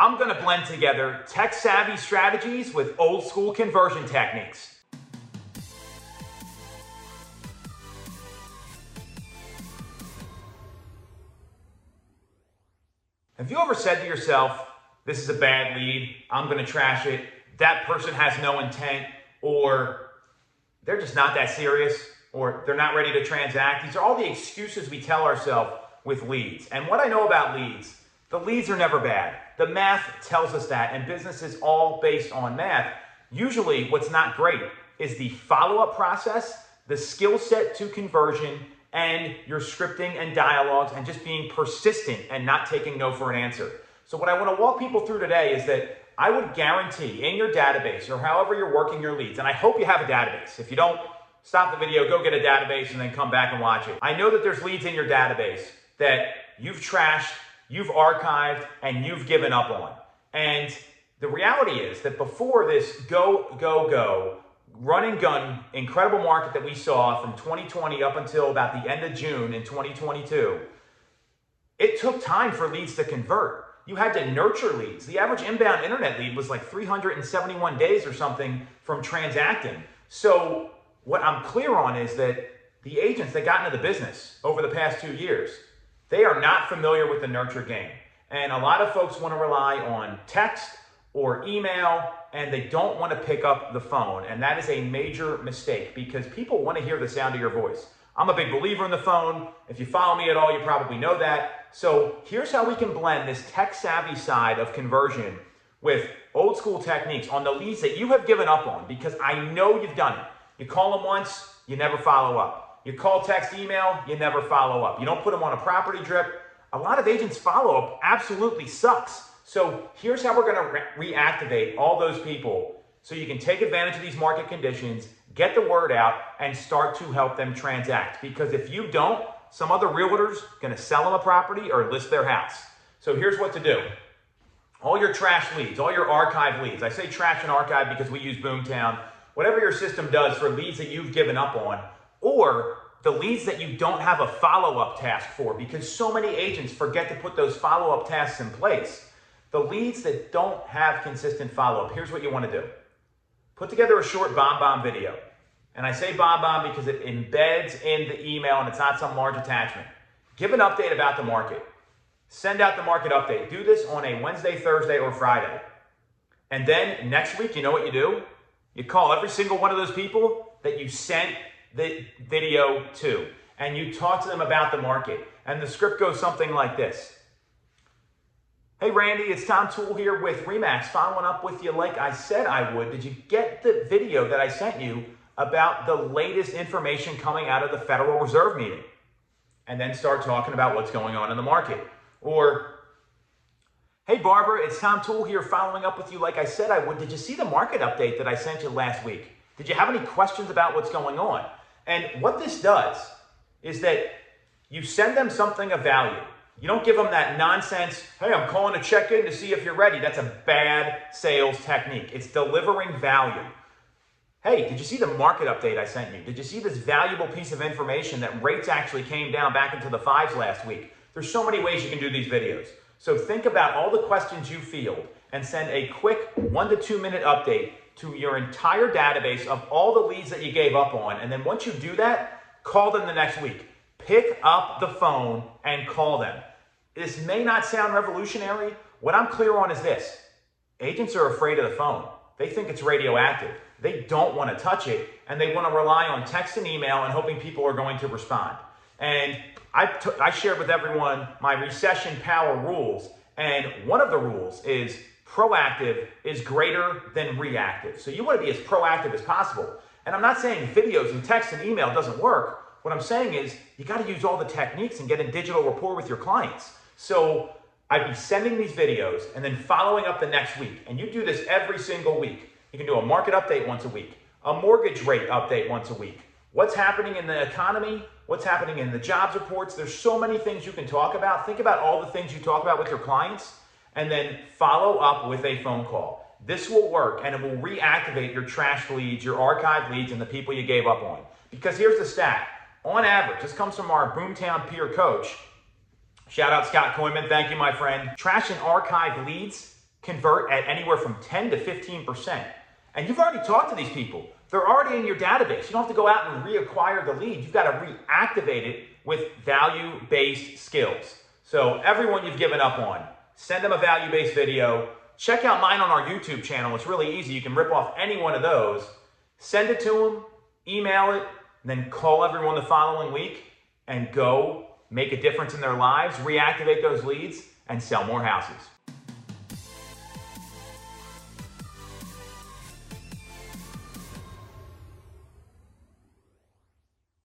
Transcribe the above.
I'm going to blend together tech savvy strategies with old school conversion techniques. Have you ever said to yourself, this is a bad lead, I'm going to trash it, that person has no intent, or they're just not that serious, or they're not ready to transact? These are all the excuses we tell ourselves with leads. And what I know about leads, the leads are never bad. The math tells us that, and business is all based on math. Usually, what's not great is the follow up process, the skill set to conversion, and your scripting and dialogues and just being persistent and not taking no for an answer. So, what I want to walk people through today is that I would guarantee in your database or however you're working your leads, and I hope you have a database. If you don't, stop the video, go get a database, and then come back and watch it. I know that there's leads in your database that you've trashed, you've archived, and you've given up on. And the reality is that before this go, go, go, run and gun, incredible market that we saw from 2020 up until about the end of June in 2022, it took time for leads to convert. You had to nurture leads. The average inbound internet lead was like 371 days or something from transacting. So, what I'm clear on is that the agents that got into the business over the past two years, they are not familiar with the nurture game. And a lot of folks want to rely on text or email and they don't want to pick up the phone. And that is a major mistake because people want to hear the sound of your voice. I'm a big believer in the phone. If you follow me at all, you probably know that. So here's how we can blend this tech savvy side of conversion with old school techniques on the leads that you have given up on because I know you've done it. You call them once, you never follow up. You call, text, email, you never follow up. You don't put them on a property drip. A lot of agents follow up absolutely sucks. So here's how we're going to re- reactivate all those people so you can take advantage of these market conditions, get the word out, and start to help them transact. Because if you don't, some other realtor's going to sell them a property or list their house. So here's what to do. All your trash leads, all your archive leads. I say trash and archive because we use Boomtown. Whatever your system does for leads that you've given up on, or the leads that you don't have a follow up task for, because so many agents forget to put those follow up tasks in place. The leads that don't have consistent follow up, here's what you want to do put together a short BombBomb video. And I say BombBomb because it embeds in the email and it's not some large attachment. Give an update about the market. Send out the market update. Do this on a Wednesday, Thursday, or Friday. And then next week, you know what you do? You call every single one of those people that you sent the video to and you talk to them about the market. And the script goes something like this Hey Randy, it's Tom Toole here with Remax, following up with you like I said I would. Did you get the video that I sent you about the latest information coming out of the Federal Reserve meeting? And then start talking about what's going on in the market. Or, hey Barbara, it's Tom Toole here following up with you like I said I would. Did you see the market update that I sent you last week? Did you have any questions about what's going on? And what this does is that you send them something of value you don't give them that nonsense, hey, I'm calling to check in to see if you're ready. That's a bad sales technique. It's delivering value. Hey, did you see the market update I sent you? Did you see this valuable piece of information that rates actually came down back into the fives last week? There's so many ways you can do these videos. So think about all the questions you field and send a quick one to two minute update to your entire database of all the leads that you gave up on. And then once you do that, call them the next week. Pick up the phone and call them. This may not sound revolutionary. What I'm clear on is this agents are afraid of the phone. They think it's radioactive. They don't want to touch it, and they want to rely on text and email and hoping people are going to respond. And I, t- I shared with everyone my recession power rules, and one of the rules is proactive is greater than reactive. So you want to be as proactive as possible. And I'm not saying videos and text and email doesn't work. What I'm saying is you got to use all the techniques and get in digital rapport with your clients. So I'd be sending these videos and then following up the next week. And you do this every single week. You can do a market update once a week, a mortgage rate update once a week. What's happening in the economy? What's happening in the jobs reports? There's so many things you can talk about. Think about all the things you talk about with your clients and then follow up with a phone call. This will work and it will reactivate your trash leads, your archive leads, and the people you gave up on. Because here's the stat on average, this comes from our Boomtown peer coach. Shout out Scott Koyman. Thank you, my friend. Trash and archive leads convert at anywhere from 10 to 15%. And you've already talked to these people. They're already in your database. You don't have to go out and reacquire the lead. You've got to reactivate it with value based skills. So, everyone you've given up on, send them a value based video. Check out mine on our YouTube channel. It's really easy. You can rip off any one of those, send it to them, email it, then call everyone the following week and go make a difference in their lives, reactivate those leads, and sell more houses.